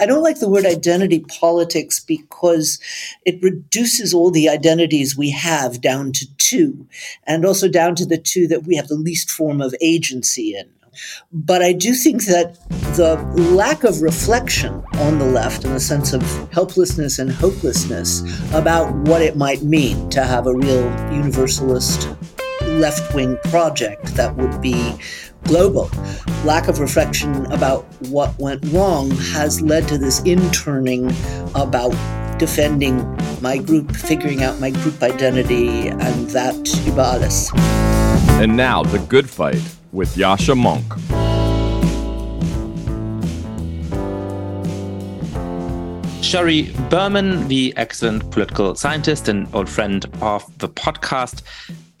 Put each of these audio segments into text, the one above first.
I don't like the word identity politics because it reduces all the identities we have down to two, and also down to the two that we have the least form of agency in. But I do think that the lack of reflection on the left in the sense of helplessness and hopelessness about what it might mean to have a real universalist left wing project that would be global. Lack of reflection about what went wrong has led to this interning about defending my group, figuring out my group identity, and that über. And now, The Good Fight with Yascha Mounk. Sheri Berman, the excellent political scientist and old friend of the podcast,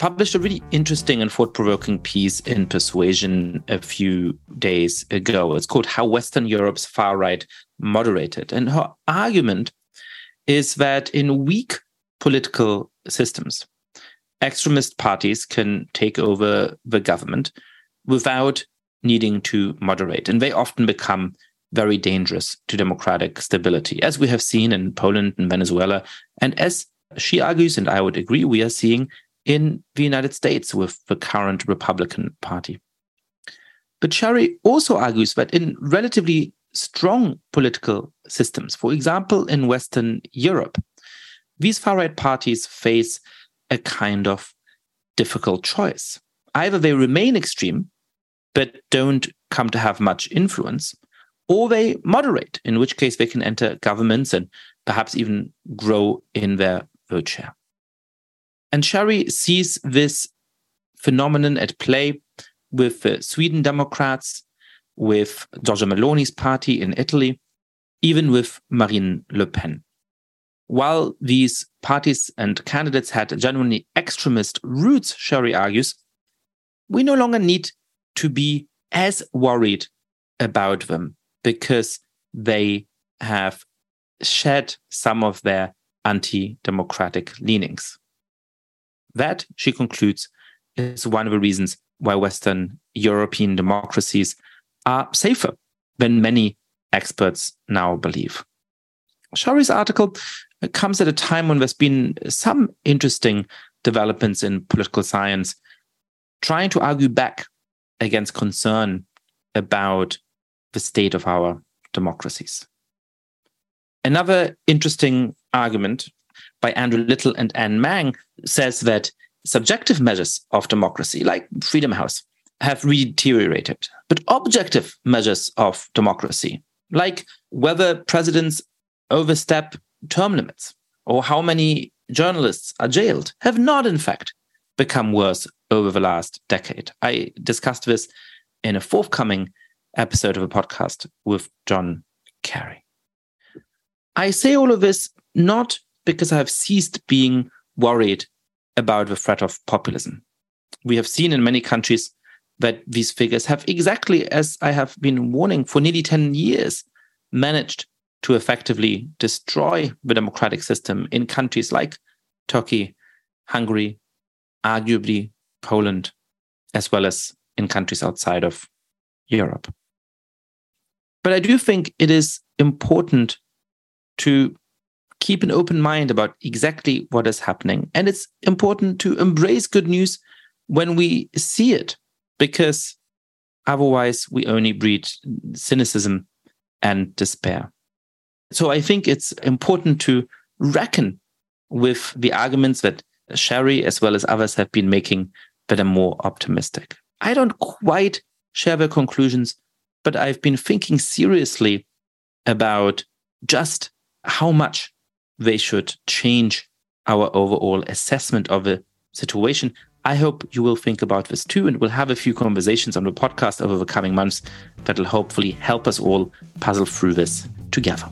published a really interesting and thought provoking piece in Persuasion a few days ago. It's called How Western Europe's Far Right Moderated. And her argument is that in weak political systems, extremist parties can take over the government without needing to moderate. And they often become very dangerous to democratic stability, as we have seen in Poland and Venezuela. And as she argues, and I would agree, we are seeing in the United States with the current Republican Party. But Sheri also argues that in relatively strong political systems, for example, in Western Europe, these far right parties face a kind of difficult choice. Either they remain extreme, but don't come to have much influence, or they moderate, in which case they can enter governments and perhaps even grow in their vote share. And Sheri sees this phenomenon at play with the Sweden Democrats, with Giorgia Meloni's party in Italy, even with Marine Le Pen. While these parties and candidates had genuinely extremist roots, Sheri argues, we no longer need to be as worried about them because they have shed some of their anti democratic leanings. That, she concludes, is one of the reasons why Western European democracies are safer than many experts now believe. Sheri's article comes at a time when there's been some interesting developments in political science trying to argue back against concern about the state of our democracies. Another interesting argument by Andrew Little and Anne Meng says that subjective measures of democracy, like Freedom House, have deteriorated. But objective measures of democracy, like whether presidents overstep term limits or how many journalists are jailed, have not, in fact, become worse over the last decade. I discussed this in a forthcoming episode of a podcast with John Carey. I say all of this not because I have ceased being worried about the threat of populism. We have seen in many countries that these figures have exactly as I have been warning for nearly 10 years managed to effectively destroy the democratic system in countries like Turkey, Hungary, arguably Poland, as well as in countries outside of Europe. But I do think it is important to keep an open mind about exactly what is happening. And it's important to embrace good news when we see it, because otherwise we only breed cynicism and despair. So I think it's important to reckon with the arguments that Sheri, as well as others, have been making that are more optimistic. I don't quite share their conclusions, but I've been thinking seriously about just how much they should change our overall assessment of the situation. I hope you will think about this too, and we'll have a few conversations on the podcast over the coming months that'll hopefully help us all puzzle through this together.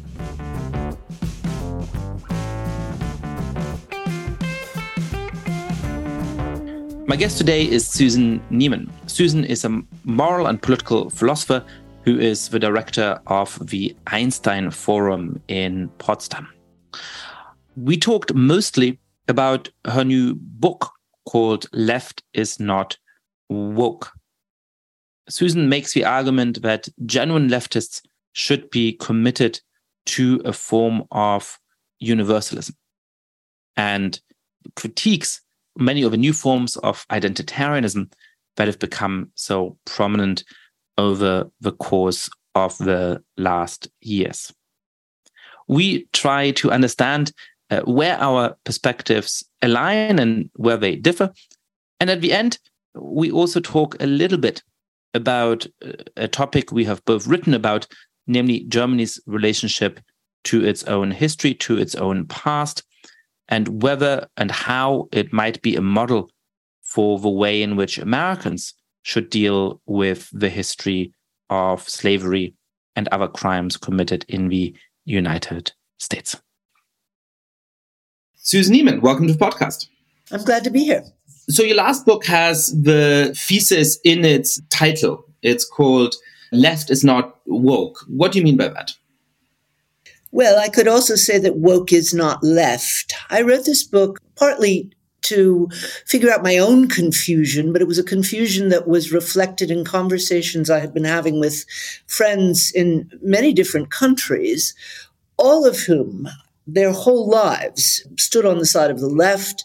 My guest today is Susan Neiman. Susan is a moral and political philosopher who is the director of the Einstein Forum in Potsdam. We talked mostly about her new book called Left is Not Woke. Susan makes the argument that genuine leftists should be committed to a form of universalism and critiques many of the new forms of identitarianism that have become so prominent over the course of the last years. We try to understand uh, where our perspectives align and where they differ. And at the end, we also talk a little bit about uh, a topic we have both written about, namely Germany's relationship to its own history, to its own past, and whether and how it might be a model for the way in which Americans should deal with the history of slavery and other crimes committed in the United States. Susan Neiman, welcome to the podcast. I'm glad to be here. So, your last book has the thesis in its title. It's called Left is Not Woke. What do you mean by that? Well, I could also say that woke is not left. I wrote this book partly to figure out my own confusion, but it was a confusion that was reflected in conversations I had been having with friends in many different countries, all of whom their whole lives stood on the side of the left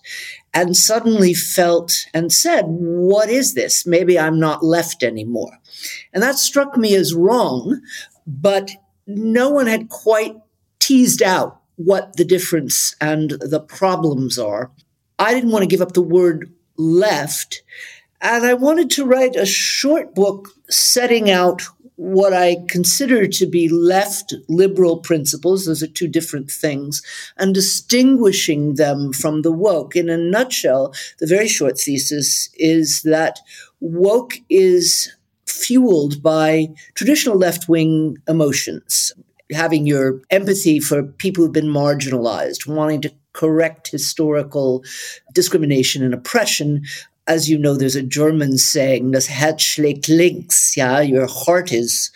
and suddenly felt and said, What is this? Maybe I'm not left anymore. And that struck me as wrong, but no one had quite teased out what the difference and the problems are. I didn't want to give up the word left, and I wanted to write a short book setting out what I consider to be left liberal principles, those are two different things, and distinguishing them from the woke. In a nutshell, the very short thesis is that woke is fueled by traditional left wing emotions. Having your empathy for people who've been marginalized, wanting to correct historical discrimination and oppression, as you know, there's a German saying, das Herz schlägt links. Yeah, your heart is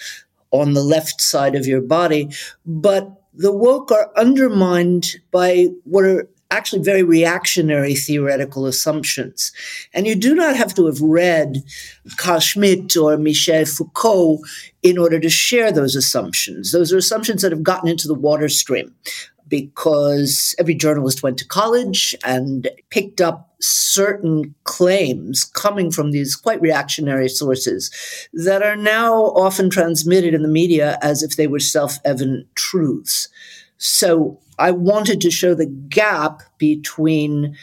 on the left side of your body. But the woke are undermined by what are actually very reactionary theoretical assumptions. And you do not have to have read Carl Schmitt or Michel Foucault in order to share those assumptions. Those are assumptions that have gotten into the water stream because every journalist went to college and picked up certain claims coming from these quite reactionary sources that are now often transmitted in the media as if they were self evident truths. So I wanted to show the gap between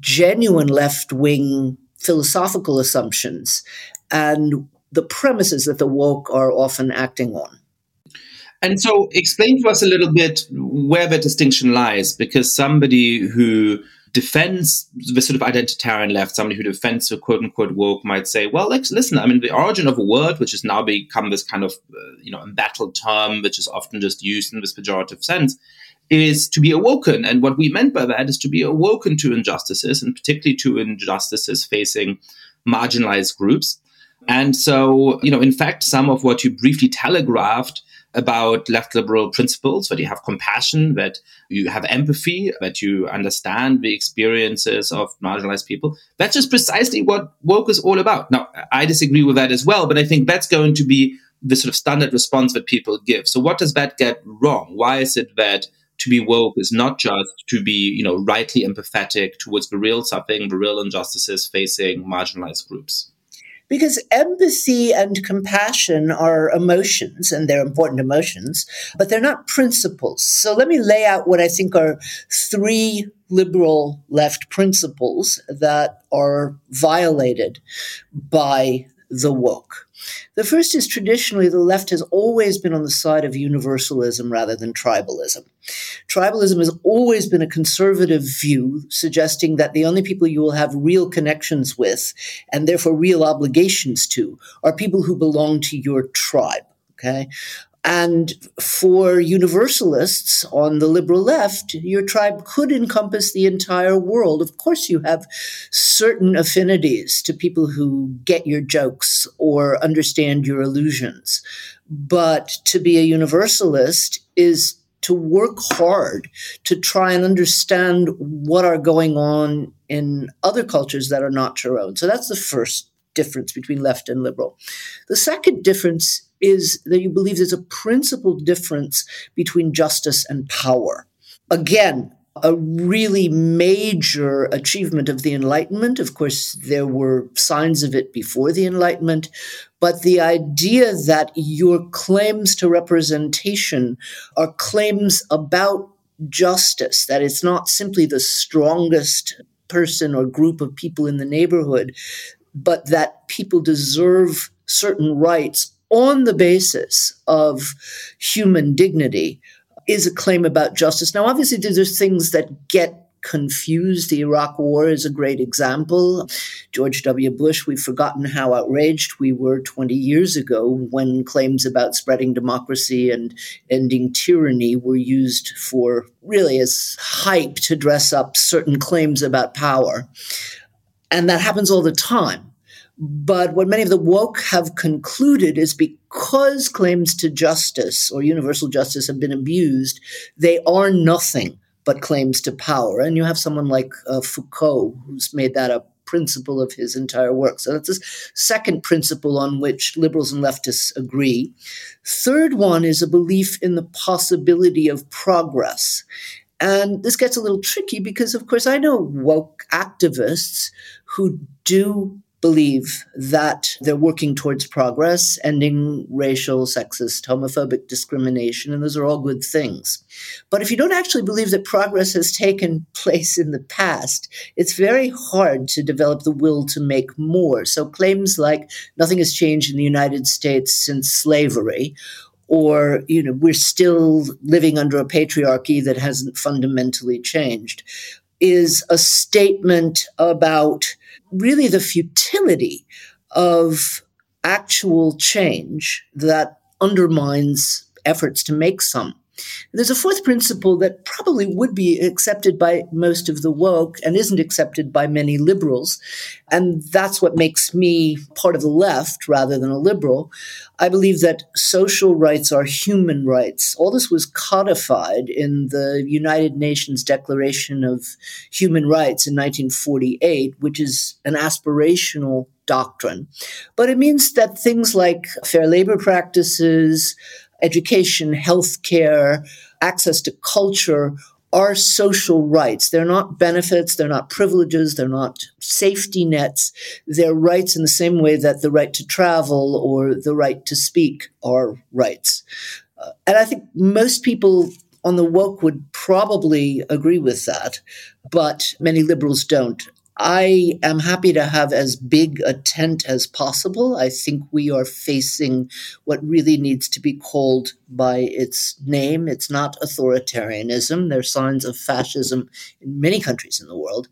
genuine left wing philosophical assumptions and the premises that the woke are often acting on. And so, explain to us a little bit where the distinction lies, because somebody who defends the sort of identitarian left, somebody who defends the quote unquote woke might say, well, listen, I mean, the origin of a word, which has now become this kind of, uh, you know, embattled term, which is often just used in this pejorative sense, is to be awoken. And what we meant by that is to be awoken to injustices, and particularly to injustices facing marginalized groups. And so, you know, in fact, some of what you briefly telegraphed about left liberal principles, that you have compassion, that you have empathy, that you understand the experiences of marginalized people. That's just precisely what woke is all about. Now, I disagree with that as well, but I think that's going to be the sort of standard response that people give. So what does that get wrong? Why is it that to be woke is not just to be, you know, rightly empathetic towards the real suffering, the real injustices facing marginalized groups? Because empathy and compassion are emotions and they're important emotions, but they're not principles. So let me lay out what I think are three liberal left principles that are violated by the woke. The first is traditionally the left has always been on the side of universalism rather than tribalism. Tribalism has always been a conservative view, suggesting that the only people you will have real connections with and therefore real obligations to are people who belong to your tribe. Okay. And for universalists on the liberal left, your tribe could encompass the entire world. Of course, you have certain affinities to people who get your jokes or understand your illusions. But to be a universalist is to work hard to try and understand what are going on in other cultures that are not your own. So that's the first difference between left and liberal. The second difference is that you believe there's a principled difference between justice and power. Again, a really major achievement of the Enlightenment. Of course, there were signs of it before the Enlightenment, but the idea that your claims to representation are claims about justice, that it's not simply the strongest person or group of people in the neighborhood, but that people deserve certain rights on the basis of human dignity is a claim about justice. Now, obviously, there's things that get confused. The Iraq War is a great example. George W. Bush, we've forgotten how outraged we were 20 years ago when claims about spreading democracy and ending tyranny were used for really as hype to dress up certain claims about power. And that happens all the time. But what many of the woke have concluded is because claims to justice or universal justice have been abused, they are nothing but claims to power. And you have someone like uh, Foucault who's made that a principle of his entire work. So that's the second principle on which liberals and leftists agree. Third one is a belief in the possibility of progress. And this gets a little tricky because, of course, I know woke activists who do believe that they're working towards progress, ending racial, sexist, homophobic discrimination, and those are all good things. But if you don't actually believe that progress has taken place in the past, it's very hard to develop the will to make more. So claims like nothing has changed in the United States since slavery, or you know we're still living under a patriarchy that hasn't fundamentally changed is a statement about really the futility of actual change that undermines efforts to make some. There's a fourth principle that probably would be accepted by most of the woke and isn't accepted by many liberals. And that's what makes me part of the left rather than a liberal. I believe that social rights are human rights. All this was codified in the United Nations Declaration of Human Rights in 1948, which is an aspirational doctrine. But it means that things like fair labor practices, education, healthcare, access to culture are social rights. They're not benefits, they're not privileges, they're not safety nets. They're rights in the same way that the right to travel or the right to speak are rights. Uh, and I think most people on the woke would probably agree with that, but many liberals don't. I am happy to have as big a tent as possible. I think we are facing what really needs to be called by its name. It's not authoritarianism. There are signs of fascism in many countries in the world.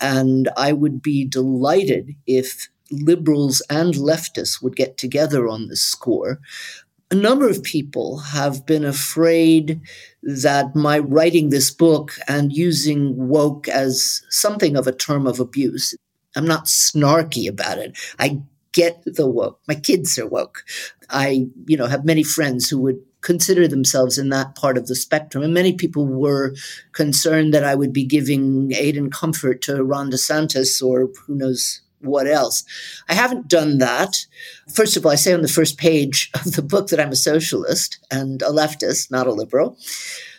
And I would be delighted if liberals and leftists would get together on this score a number of people have been afraid that my writing this book and using woke as something of a term of abuse. I'm not snarky about it. I get the woke. My kids are woke. I, you know, have many friends who would consider themselves in that part of the spectrum. And many people were concerned that I would be giving aid and comfort to Ron DeSantis or who knows what else? I haven't done that. First of all, I say on the first page of the book that I'm a socialist and a leftist, not a liberal.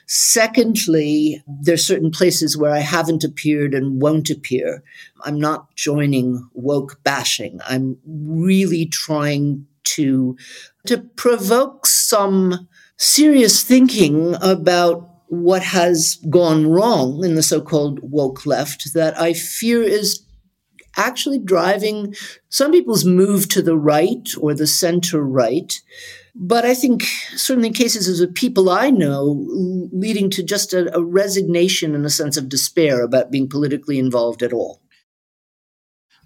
Secondly, there's certain places where I haven't appeared and won't appear. I'm not joining woke bashing. I'm really trying to to provoke some serious thinking about what has gone wrong in the so-called woke left that I fear is actually driving some people's move to the right or the center right. But I think certainly in cases of people I know, leading to just a, a resignation and a sense of despair about being politically involved at all.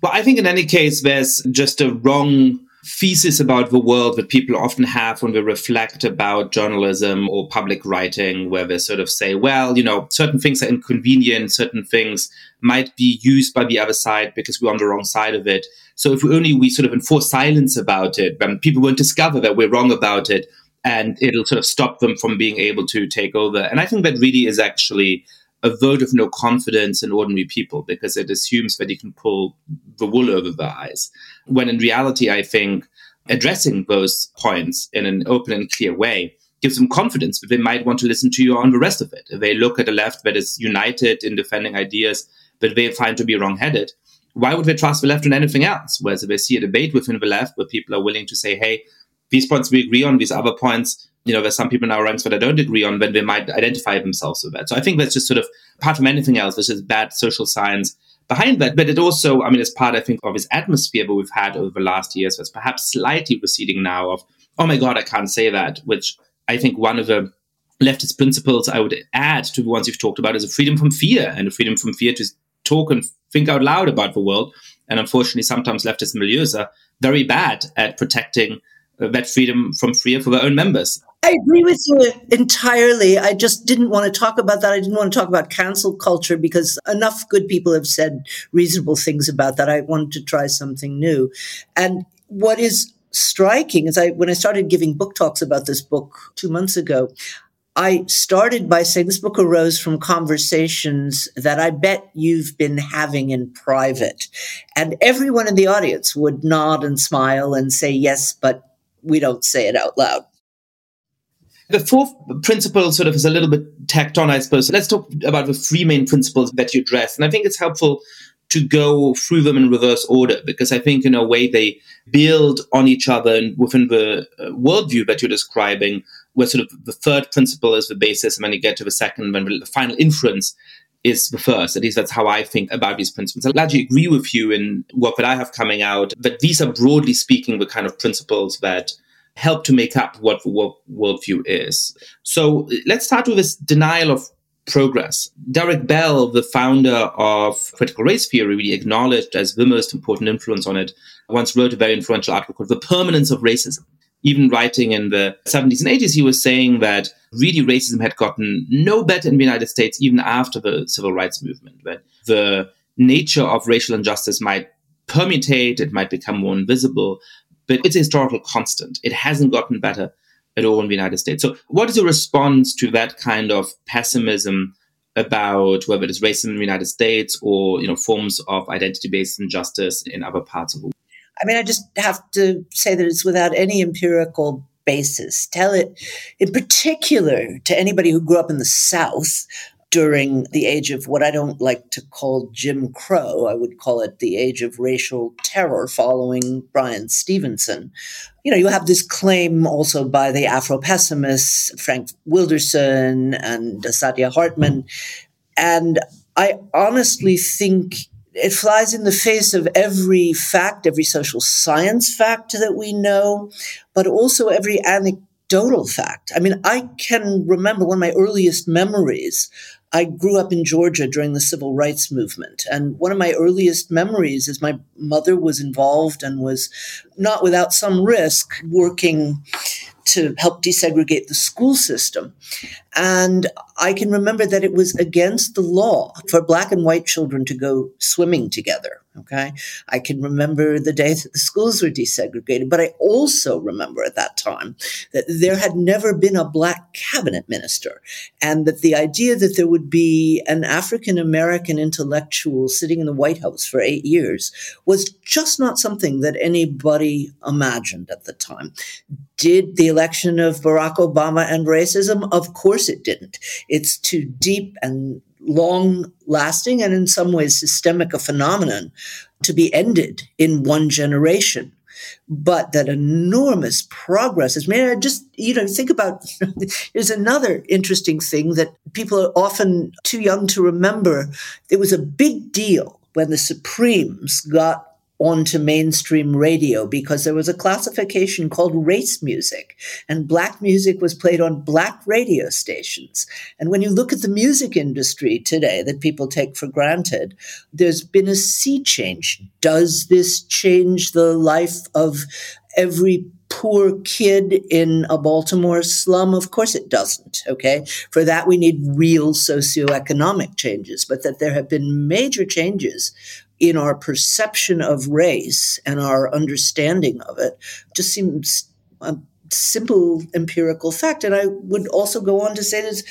Well, I think in any case, there's just a wrong thesis about the world that people often have when they reflect about journalism or public writing, where they sort of say, well, you know, certain things are inconvenient, certain things might be used by the other side because we're on the wrong side of it. So if only we sort of enforce silence about it, then people won't discover that we're wrong about it and it'll sort of stop them from being able to take over. And I think that really is actually a vote of no confidence in ordinary people because it assumes that you can pull the wool over their eyes. When in reality, I think addressing those points in an open and clear way gives them confidence that they might want to listen to you on the rest of it. If they look at a left that is united in defending ideas that they find to be wrong-headed, why would they trust the left on anything else? Whereas if they see a debate within the left where people are willing to say, hey, these points we agree on, these other points, you know, there's some people in our ranks that I don't agree on, then they might identify themselves with that. So I think that's just sort of, apart from anything else, this is bad social science behind that. But it also, I mean, it's part, I think, of this atmosphere that we've had over the last years that's perhaps slightly receding now of, oh my God, I can't say that, which I think one of the leftist principles I would add to the ones you've talked about is a freedom from fear and a freedom from fear to talk and think out loud about the world. And unfortunately, sometimes leftist milieus are very bad at protecting uh, that freedom from fear for their own members. I agree with you entirely. I just didn't want to talk about that. I didn't want to talk about cancel culture because enough good people have said reasonable things about that. I wanted to try something new. And what is striking is I when I started giving book talks about this book two months ago, I started by saying this book arose from conversations that I bet you've been having in private. And everyone in the audience would nod and smile and say yes, but we don't say it out loud. The fourth principle sort of is a little bit tacked on, I suppose. let's talk about the three main principles that you address. And I think it's helpful to go through them in reverse order because I think, in a way, they build on each other and within the uh, worldview that you're describing, where sort of the third principle is the basis, and then you get to the second, when the final inference is the first. At least that's how I think about these principles. I largely agree with you in work that I have coming out that these are broadly speaking the kind of principles that help to make up what the worldview is. So let's start with this denial of progress. Derek Bell, the founder of critical race theory, really acknowledged as the most important influence on it, once wrote a very influential article called The Permanence of Racism. Even writing in the 70s and 80s, he was saying that really racism had gotten no better in the United States even after the civil rights movement, that the nature of racial injustice might permutate, it might become more invisible, but it's a historical constant. It hasn't gotten better at all in the United States. So, what is your response to that kind of pessimism about whether it is racism in the United States or you know forms of identity-based injustice in other parts of the world? I mean, I just have to say that it's without any empirical basis. Tell it in particular to anybody who grew up in the South during the age of what I don't like to call Jim Crow. I would call it the age of racial terror following Bryan Stevenson. You know, you have this claim also by the Afro pessimists, Frank Wilderson and Saidiya Hartman. And I honestly think it flies in the face of every fact, every social science fact that we know, but also every anecdotal fact. I mean, I can remember one of my earliest memories I grew up in Georgia during the civil rights movement. And one of my earliest memories is my mother was involved and was not without some risk working to help desegregate the school system. And I can remember that it was against the law for black and white children to go swimming together. Okay. I can remember the day that the schools were desegregated, but I also remember at that time that there had never been a black cabinet minister and that the idea that there would be an African American intellectual sitting in the White House for eight years was just not something that anybody imagined at the time. Did the election of Barack Obama and racism? Of course it didn't. It's too deep and long lasting and in some ways systemic a phenomenon to be ended in one generation but that enormous progress is made. I just, you know, think about there's another interesting thing that people are often too young to remember. It was a big deal when the Supremes got onto mainstream radio because there was a classification called race music and black music was played on black radio stations. And when you look at the music industry today that people take for granted, there's been a sea change. Does this change the life of every poor kid in a Baltimore slum? Of course it doesn't. Okay. For that, we need real socioeconomic changes, but that there have been major changes in our perception of race and our understanding of it just seems a simple empirical fact. And I would also go on to say there's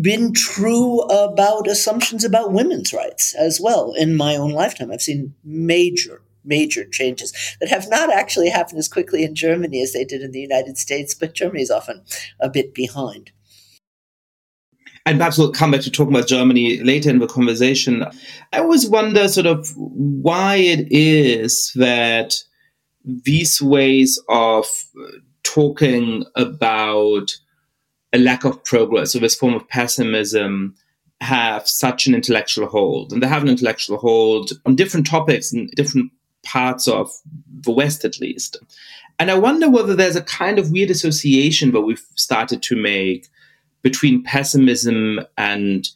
been true about assumptions about women's rights as well in my own lifetime. I've seen major major changes that have not actually happened as quickly in Germany as they did in the United States, but Germany is often a bit behind. And perhaps we'll come back to talk about Germany later in the conversation. I always wonder sort of why it is that these ways of uh, talking about a lack of progress or this form of pessimism have such an intellectual hold. And they have an intellectual hold on different topics in different parts of the West, at least. And I wonder whether there's a kind of weird association that we've started to make between pessimism and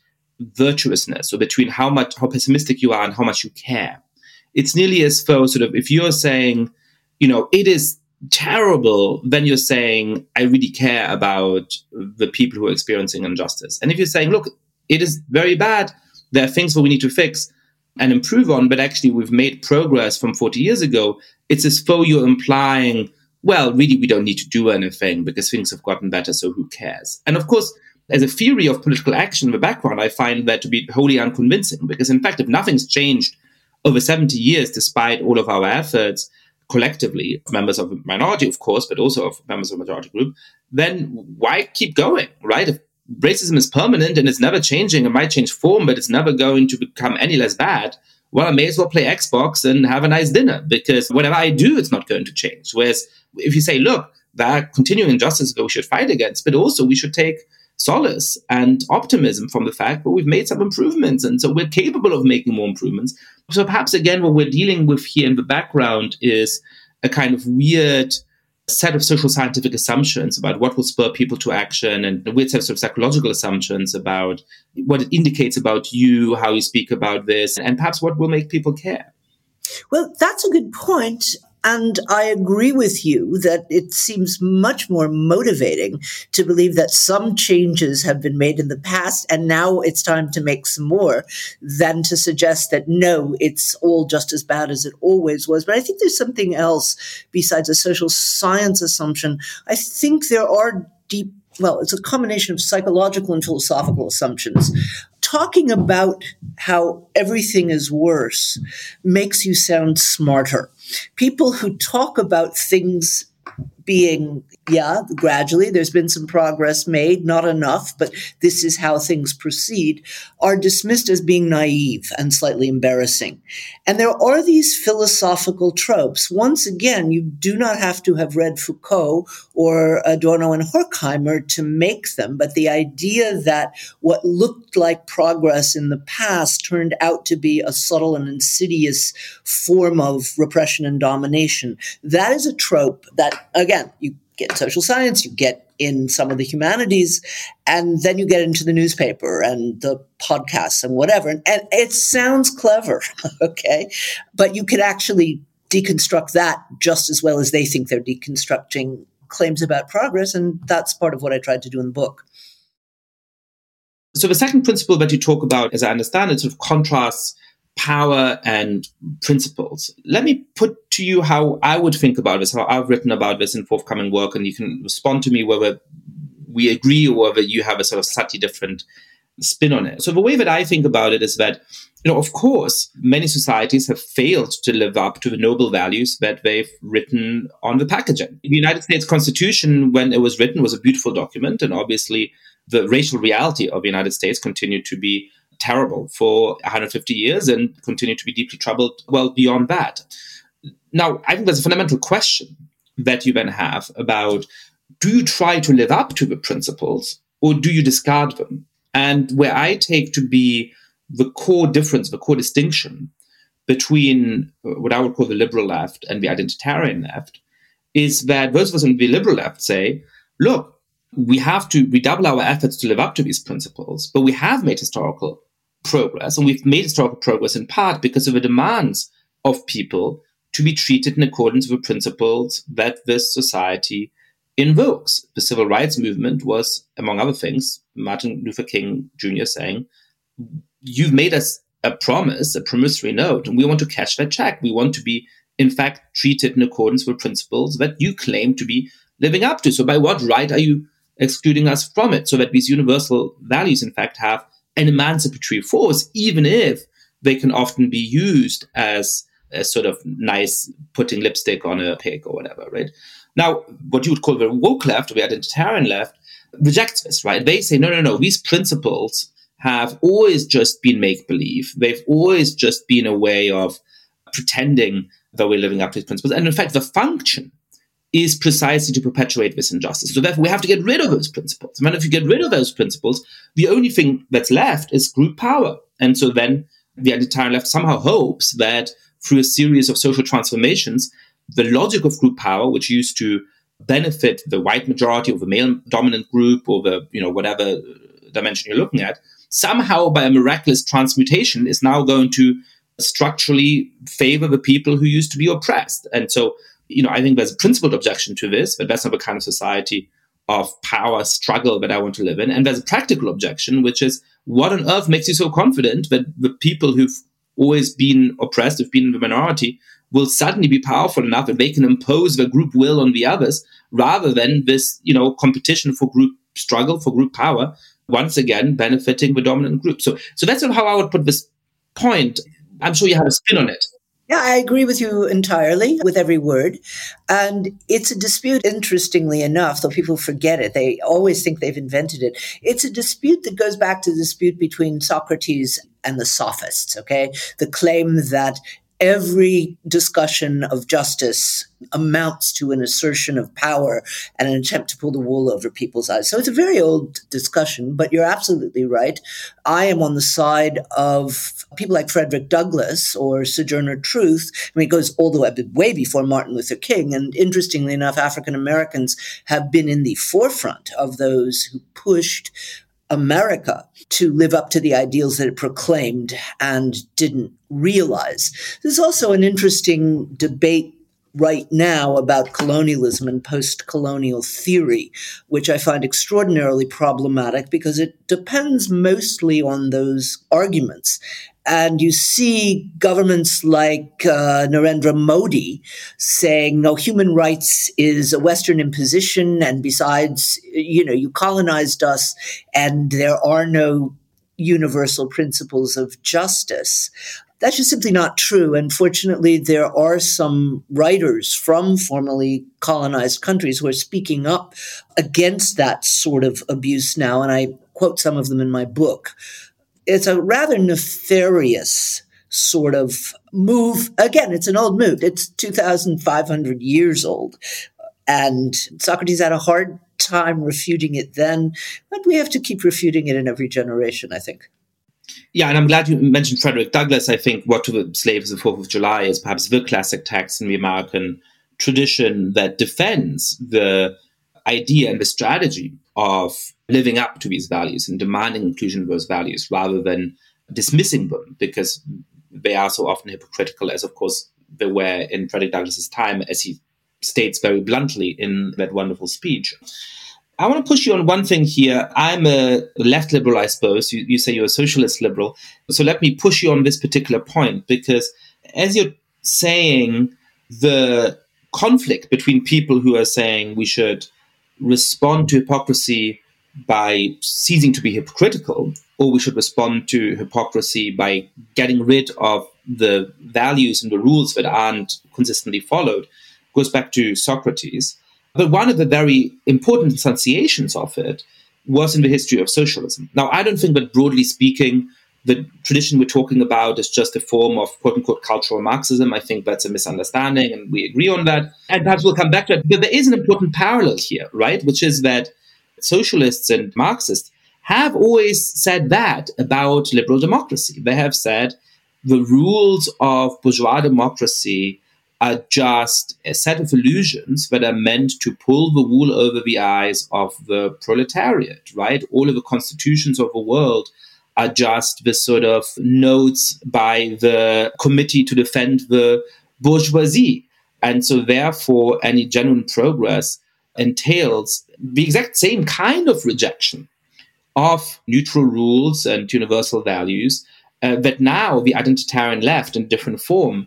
virtuousness, or between how much how pessimistic you are and how much you care. It's nearly as though sort of if you're saying, you know, it is terrible, then you're saying, I really care about the people who are experiencing injustice. And if you're saying, look, it is very bad, there are things that we need to fix and improve on, but actually we've made progress from 40 years ago, it's as though you're implying, well, really, we don't need to do anything because things have gotten better, so who cares? And of course, as a theory of political action in the background, I find that to be wholly unconvincing because, in fact, if nothing's changed over 70 years, despite all of our efforts collectively, members of a minority, of course, but also of members of a majority group, then why keep going, right? If racism is permanent and it's never changing, it might change form, but it's never going to become any less bad. Well, I may as well play Xbox and have a nice dinner because whatever I do, it's not going to change. Whereas if you say, look, there are continuing injustices that we should fight against, but also we should take solace and optimism from the fact that we've made some improvements. And so we're capable of making more improvements. So perhaps again, what we're dealing with here in the background is a kind of weird set of social scientific assumptions about what will spur people to action and a weird set of psychological assumptions about what it indicates about you, how you speak about this, and perhaps what will make people care. Well, that's a good point. And I agree with you that it seems much more motivating to believe that some changes have been made in the past and now it's time to make some more than to suggest that no, it's all just as bad as it always was. But I think there's something else besides a social science assumption. I think there are deep well, it's a combination of psychological and philosophical assumptions. Talking about how everything is worse makes you sound smarter. People who talk about things being yeah, gradually there's been some progress made, not enough, but this is how things proceed, are dismissed as being naive and slightly embarrassing. And there are these philosophical tropes. Once again, you do not have to have read Foucault or Adorno and Horkheimer to make them, but the idea that what looked like progress in the past turned out to be a subtle and insidious form of repression and domination, that is a trope that, again, you get social science, you get in some of the humanities, and then you get into the newspaper and the podcasts and whatever. And, and it sounds clever, okay? But you could actually deconstruct that just as well as they think they're deconstructing claims about progress. And that's part of what I tried to do in the book. So the second principle that you talk about, as I understand it, sort of contrasts power and principles. Let me put to you how I would think about this, how I've written about this in forthcoming work, and you can respond to me whether we agree or whether you have a sort of slightly different spin on it. So the way that I think about it is that, you know, of course, many societies have failed to live up to the noble values that they've written on the packaging. The United States Constitution, when it was written, was a beautiful document, and obviously the racial reality of the United States continued to be terrible for 150 years and continue to be deeply troubled well beyond that. Now, I think there's a fundamental question that you then have about do you try to live up to the principles or do you discard them? And where I take to be the core difference, the core distinction between uh, what I would call the liberal left and the identitarian left is that those of us on the liberal left say, look, we have to redouble our efforts to live up to these principles, but we have made historical progress, and we've made historical progress in part because of the demands of people to be treated in accordance with principles that this society invokes. The civil rights movement was, among other things, Martin Luther King Jr. saying, You've made us a promise, a promissory note, and we want to cash that check. We want to be, in fact, treated in accordance with principles that you claim to be living up to. So, by what right are you excluding us from it? So that these universal values, in fact, have an emancipatory force, even if they can often be used as a sort of nice putting lipstick on a pig or whatever, right? Now, what you would call the woke left or the identitarian left rejects this, right? They say, no, no, no, these principles have always just been make believe. They've always just been a way of pretending that we're living up to these principles. And in fact, the function is precisely to perpetuate this injustice. So therefore, we have to get rid of those principles. And if you get rid of those principles, the only thing that's left is group power. And so then the entire left somehow hopes that through a series of social transformations, the logic of group power, which used to benefit the white majority or the male dominant group or the, you know, whatever dimension you're looking at, somehow by a miraculous transmutation is now going to structurally favor the people who used to be oppressed. And so, you know, I think there's a principled objection to this, but that's not the kind of society of power struggle that I want to live in. And there's a practical objection, which is what on earth makes you so confident that the people who've always been oppressed, who've been in the minority, will suddenly be powerful enough that they can impose their group will on the others rather than this, you know, competition for group struggle, for group power, once again benefiting the dominant group. So so that's how I would put this point. I'm sure you have a spin on it. Yeah, I agree with you entirely with every word. And it's a dispute, interestingly enough, though people forget it. They always think they've invented it. It's a dispute that goes back to the dispute between Socrates and the sophists, okay? The claim that every discussion of justice amounts to an assertion of power and an attempt to pull the wool over people's eyes. So it's a very old discussion, but you're absolutely right. I am on the side of people like Frederick Douglass or Sojourner Truth. I mean, it goes all the way, way before Martin Luther King. And interestingly enough, African Americans have been in the forefront of those who pushed America to live up to the ideals that it proclaimed and didn't realize. There's also an interesting debate right now about colonialism and post colonial theory, which I find extraordinarily problematic because it depends mostly on those arguments. And you see governments like uh, Narendra Modi saying, no, human rights is a Western imposition. And besides, you know, you colonized us and there are no universal principles of justice. That's just simply not true. And fortunately, there are some writers from formerly colonized countries who are speaking up against that sort of abuse now. And I quote some of them in my book it's a rather nefarious sort of move. Again, it's an old move. It's 2,500 years old. And Socrates had a hard time refuting it then, but we have to keep refuting it in every generation, I think. Yeah, and I'm glad you mentioned Frederick Douglass. I think What to the Slaves of the Fourth of July is perhaps the classic text in the American tradition that defends the idea and the strategy of living up to these values and demanding inclusion of those values rather than dismissing them because they are so often hypocritical, as of course they were in Frederick Douglass's time, as he states very bluntly in that wonderful speech. I want to push you on one thing here. I'm a left liberal, I suppose. You, you say you're a socialist liberal. So let me push you on this particular point because as you're saying, the conflict between people who are saying we should respond to hypocrisy by ceasing to be hypocritical, or we should respond to hypocrisy by getting rid of the values and the rules that aren't consistently followed, goes back to Socrates. But one of the very important enunciations of it was in the history of socialism. Now, I don't think that broadly speaking, the tradition we're talking about is just a form of quote unquote cultural Marxism. I think that's a misunderstanding, and we agree on that. And perhaps we'll come back to it. But there is an important parallel here, right? Which is that socialists and Marxists have always said that about liberal democracy. They have said the rules of bourgeois democracy are just a set of illusions that are meant to pull the wool over the eyes of the proletariat, right? All of the constitutions of the world are just the sort of notes by the committee to defend the bourgeoisie. And so, therefore, any genuine progress entails the exact same kind of rejection of neutral rules and universal values uh, that now the identitarian left in different form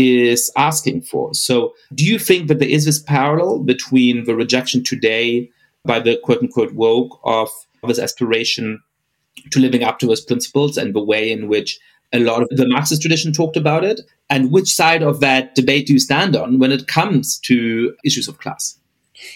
is asking for. So, do you think that there is this parallel between the rejection today by the quote unquote woke of this aspiration to living up to those principles and the way in which a lot of the Marxist tradition talked about it. And which side of that debate do you stand on when it comes to issues of class?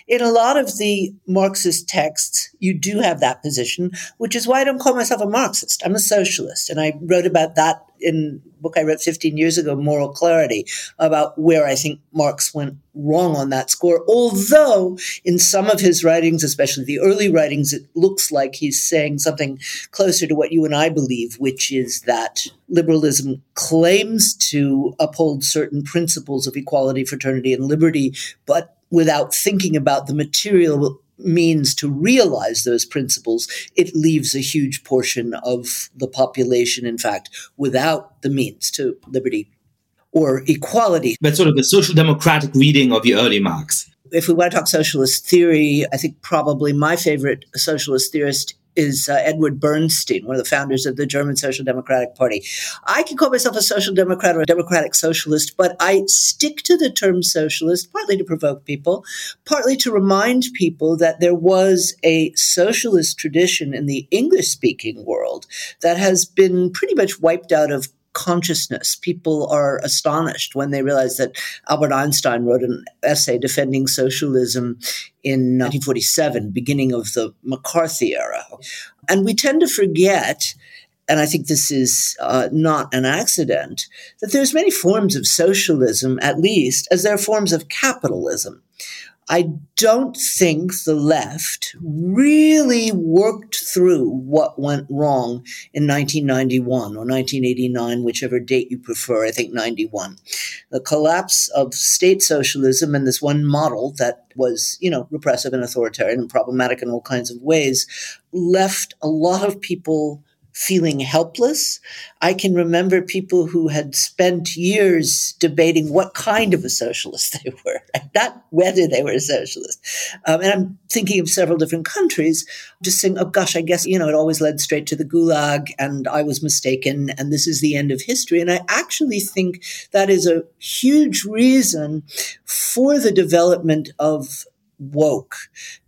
In a lot of the Marxist texts, you do have that position, which is why I don't call myself a Marxist. I'm a socialist. And I wrote about that in book I wrote 15 years ago, Moral Clarity, about where I think Marx went wrong on that score. Although in some of his writings, especially the early writings, it looks like he's saying something closer to what you and I believe, which is that liberalism claims to uphold certain principles of equality, fraternity, and liberty, but without thinking about the material means to realize those principles, it leaves a huge portion of the population, in fact, without the means to liberty or equality. That's sort of the social democratic reading of the early Marx. If we want to talk socialist theory, I think probably my favorite socialist theorist is uh, Edward Bernstein, one of the founders of the German Social Democratic Party. I can call myself a social democrat or a democratic socialist, but I stick to the term socialist partly to provoke people, partly to remind people that there was a socialist tradition in the English speaking world that has been pretty much wiped out of consciousness. People are astonished when they realize that Albert Einstein wrote an essay defending socialism in 1947, beginning of the McCarthy era. And we tend to forget and I think this is uh, not an accident, that there's many forms of socialism, at least, as there are forms of capitalism. I don't think the left really worked through what went wrong in 1991 or 1989, whichever date you prefer. I think 91. The collapse of state socialism and this one model that was, you know, repressive and authoritarian and problematic in all kinds of ways left a lot of people feeling helpless. I can remember people who had spent years debating what kind of a socialist they were, not whether they were a socialist. Um, and I'm thinking of several different countries, just saying, oh gosh, I guess, you know, it always led straight to the gulag and I was mistaken and this is the end of history. And I actually think that is a huge reason for the development of woke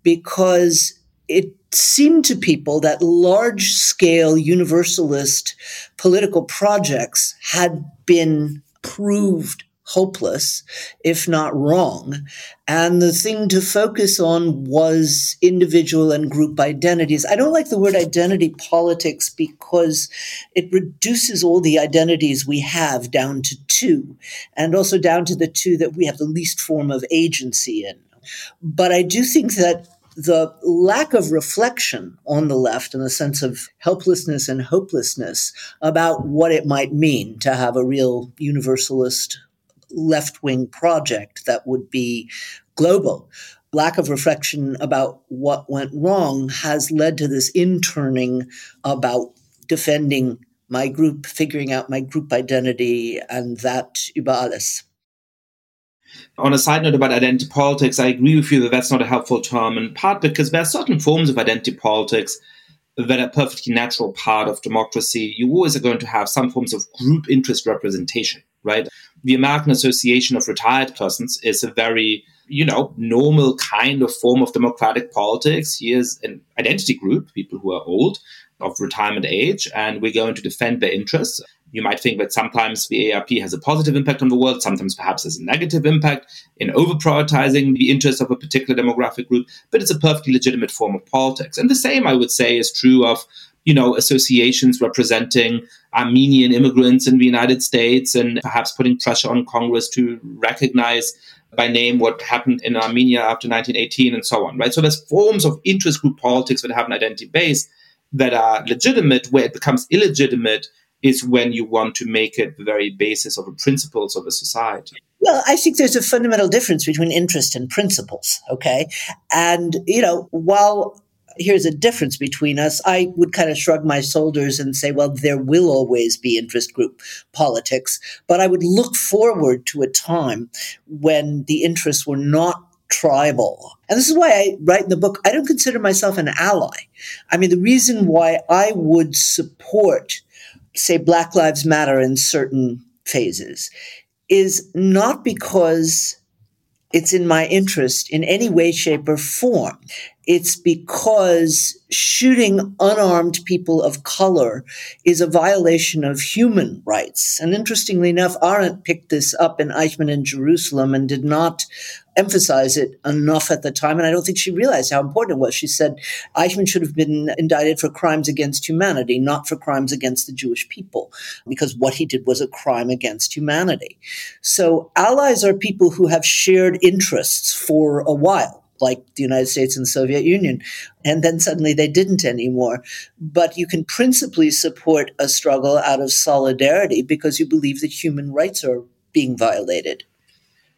because it seemed to people that large scale universalist political projects had been proved hopeless, if not wrong. And the thing to focus on was individual and group identities. I don't like the word identity politics because it reduces all the identities we have down to two, and also down to the two that we have the least form of agency in. But I do think that the lack of reflection on the left and a sense of helplessness and hopelessness about what it might mean to have a real universalist left wing project that would be global. Lack of reflection about what went wrong has led to this interning about defending my group, figuring out my group identity, and that alles. On a side note about identity politics, I agree with you that that's not a helpful term, in part because there are certain forms of identity politics that are perfectly natural part of democracy. You always are going to have some forms of group interest representation, right? The American Association of Retired Persons is a very you know, normal kind of form of democratic politics. Here's an identity group, people who are old, of retirement age, and we're going to defend their interests. You might think that sometimes the AARP has a positive impact on the world, sometimes perhaps has a negative impact in over prioritizing the interests of a particular demographic group, but it's a perfectly legitimate form of politics. And the same, I would say, is true of you know, associations representing Armenian immigrants in the United States and perhaps putting pressure on Congress to recognize by name what happened in Armenia after 1918 and so on, right? So there's forms of interest group politics that have an identity base that are legitimate. Where it becomes illegitimate is when you want to make it the very basis of the principles of a society. Well, I think there's a fundamental difference between interest and principles, okay? And, you know, while here's a difference between us, I would kind of shrug my shoulders and say, well, there will always be interest group politics. But I would look forward to a time when the interests were not tribal. And this is why I write in the book, I don't consider myself an ally. I mean, the reason why I would support, say, Black Lives Matter in certain phases is not because it's in my interest in any way, shape, or form. it's because shooting unarmed people of color is a violation of human rights. And interestingly enough, Arendt picked this up in Eichmann in Jerusalem and did not emphasize it enough at the time. And I don't think she realized how important it was. She said Eichmann should have been indicted for crimes against humanity, not for crimes against the Jewish people, because what he did was a crime against humanity. So allies are people who have shared interests for a while like the United States and the Soviet Union. And then suddenly they didn't anymore. But you can principally support a struggle out of solidarity because you believe that human rights are being violated.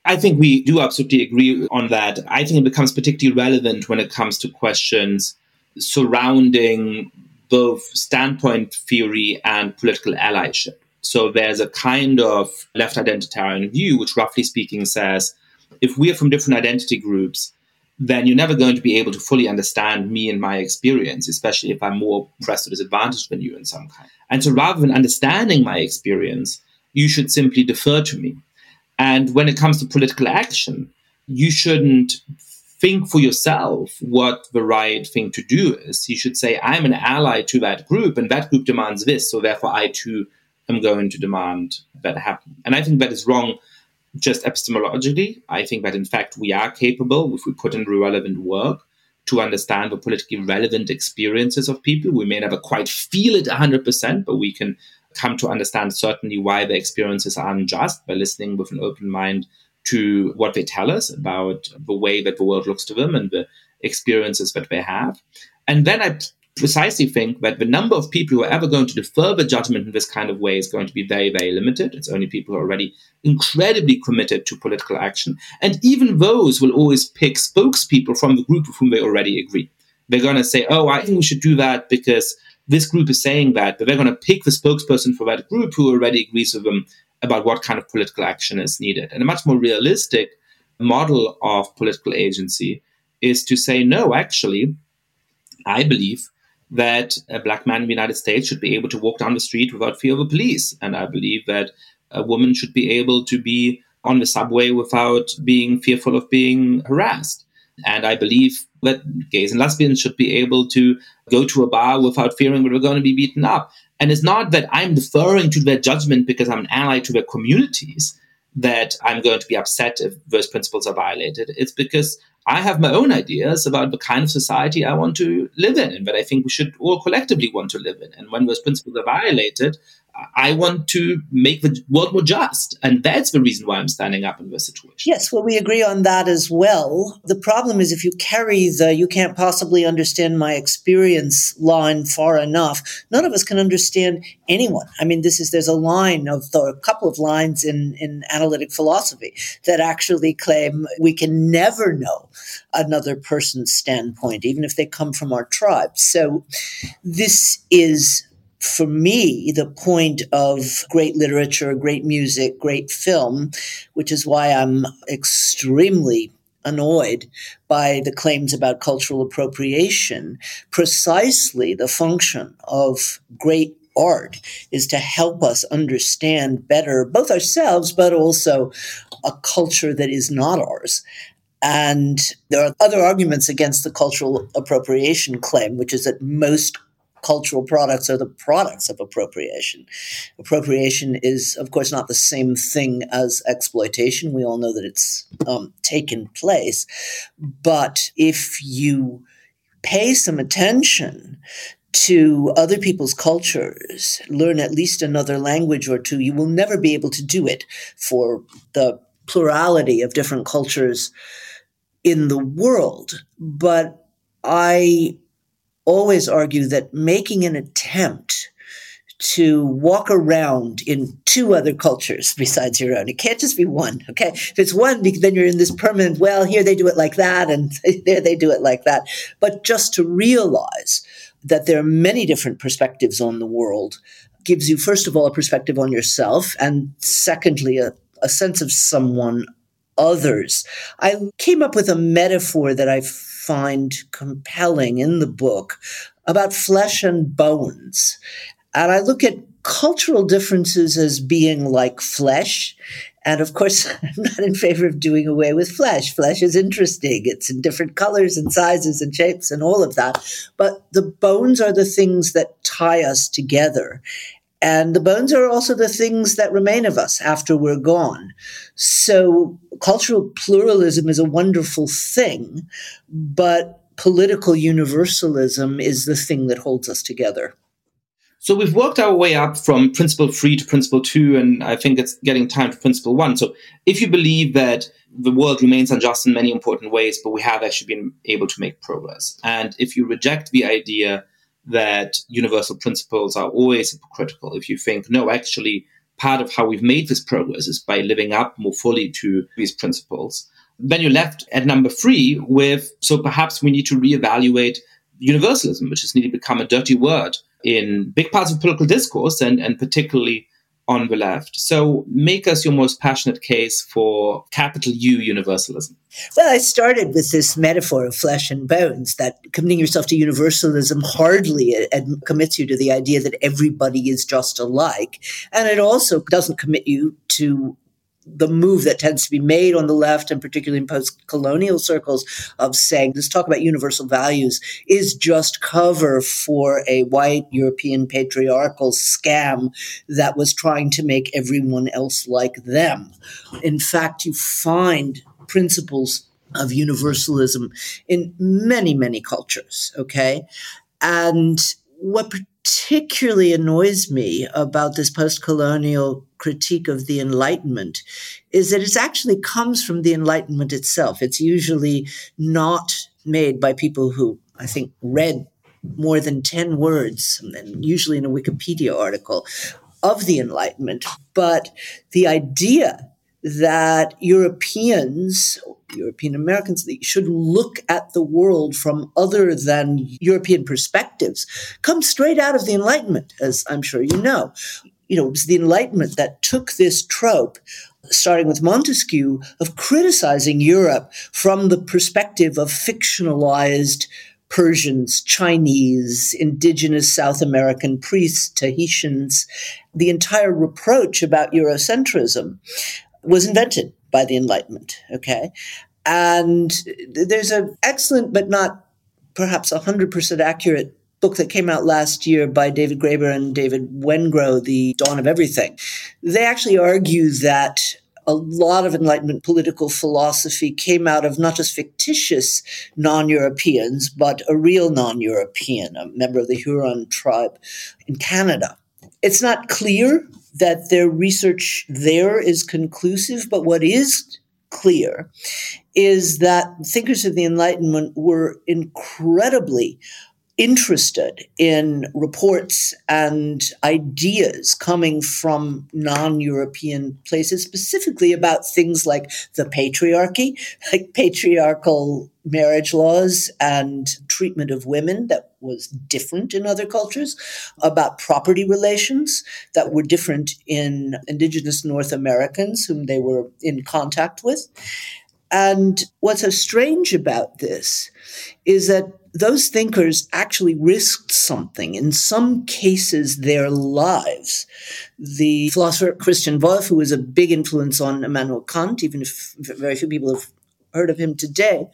I think we do absolutely agree on that. I think it becomes particularly relevant when it comes to questions surrounding both standpoint theory and political allyship. So there's a kind of left identitarian view, which roughly speaking says if we are from different identity groups, then you're never going to be able to fully understand me and my experience, especially if I'm more oppressed or disadvantaged than you in some kind. And so rather than understanding my experience, you should simply defer to me. And when it comes to political action, you shouldn't think for yourself what the right thing to do is. You should say, I'm an ally to that group, and that group demands this, so therefore I too am going to demand that happen. And I think that is wrong just epistemologically. I think that in fact we are capable, if we put in relevant work, to understand the politically relevant experiences of people. We may never quite feel it 100%, but we can come to understand certainly why their experiences are unjust by listening with an open mind to what they tell us about the way that the world looks to them and the experiences that they have. And then I precisely think that the number of people who are ever going to defer the judgment in this kind of way is going to be very, very limited. It's only people who are already incredibly committed to political action. And even those will always pick spokespeople from the group with whom they already agree. They're going to say, oh, I think we should do that because this group is saying that, but they're going to pick the spokesperson for that group who already agrees with them about what kind of political action is needed. And a much more realistic model of political agency is to say, no, actually, I believe that a black man in the United States should be able to walk down the street without fear of the police. And I believe that a woman should be able to be on the subway without being fearful of being harassed. And I believe that gays and lesbians should be able to go to a bar without fearing that we're going to be beaten up. And it's not that I'm deferring to their judgment because I'm an ally to their communities that I'm going to be upset if those principles are violated. It's because I have my own ideas about the kind of society I want to live in and that I think we should all collectively want to live in. And when those principles are violated, I want to make the world more just. And that's the reason why I'm standing up in this situation. Yes, well, we agree on that as well. The problem is if you carry the you can't possibly understand my experience line far enough, none of us can understand anyone. I mean, this is there's a line of the, a couple of lines in, in analytic philosophy that actually claim we can never know another person's standpoint, even if they come from our tribe. So this is for me, the point of great literature, great music, great film, which is why I'm extremely annoyed by the claims about cultural appropriation. Precisely the function of great art is to help us understand better both ourselves, but also a culture that is not ours. And there are other arguments against the cultural appropriation claim, which is that most cultural products are the products of appropriation. Appropriation is, of course, not the same thing as exploitation. We all know that it's um, taken place. But if you pay some attention to other people's cultures, learn at least another language or two, you will never be able to do it for the plurality of different cultures in the world. But I always argue that making an attempt to walk around in two other cultures besides your own. It can't just be one, okay? If it's one, then you're in this permanent, well, here they do it like that, and there they do it like that. But just to realize that there are many different perspectives on the world gives you, first of all, a perspective on yourself, and secondly, a, a sense of someone others. I came up with a metaphor that I find compelling in the book about flesh and bones. And I look at cultural differences as being like flesh And of course, I'm not in favor of doing away with flesh. Flesh is interesting. It's in different colors and sizes and shapes and all of that. But the bones are the things that tie us together. And the bones are also the things that remain of us after we're gone. So cultural pluralism is a wonderful thing, but political universalism is the thing that holds us together. So we've worked our way up from principle three to principle two, and I think it's getting time to principle one. So if you believe that the world remains unjust in many important ways, but we have actually been able to make progress, and if you reject the idea that universal principles are always hypocritical, if you think, no, actually, part of how we've made this progress is by living up more fully to these principles, then you're left at number three with, so perhaps we need to reevaluate universalism, which has nearly become a dirty word in big parts of political discourse and, and particularly on the left. So make us your most passionate case for capital U universalism. Well, I started with this metaphor of flesh and bones that committing yourself to universalism hardly ad- commits you to the idea that everybody is just alike. And it also doesn't commit you to the move that tends to be made on the left and particularly in post-colonial circles of saying this talk about universal values is just cover for a white European patriarchal scam that was trying to make everyone else like them. In fact, you find principles of universalism in many, many cultures, okay? And what particularly annoys me about this post colonial critique of the Enlightenment is that it actually comes from the Enlightenment itself. It's usually not made by people who I think read more than 10 words, and usually in a Wikipedia article of the Enlightenment. But the idea that Europeans, European Americans, should look at the world from other than European perspectives comes straight out of the Enlightenment, as I'm sure you know. You know, it was the Enlightenment that took this trope starting with Montesquieu, of criticizing Europe from the perspective of fictionalized Persians, Chinese, indigenous South American priests, Tahitians, the entire reproach about Eurocentrism was invented by the Enlightenment. Okay. And there's an excellent, but not perhaps 100% accurate book that came out last year by David Graeber and David Wengrow, The Dawn of Everything. They actually argue that a lot of Enlightenment political philosophy came out of not just fictitious non Europeans, but a real non European, a member of the Huron tribe in Canada. It's not clear that their research there is conclusive, but what is clear is that thinkers of the Enlightenment were incredibly interested in reports and ideas coming from non European places, specifically about things like the patriarchy, like patriarchal marriage laws and treatment of women that was different in other cultures, about property relations that were different in indigenous North Americans whom they were in contact with. And what's so strange about this is that those thinkers actually risked something, in some cases, their lives. The philosopher Christian Wolff, who was a big influence on Immanuel Kant, even if very few people have heard of him today,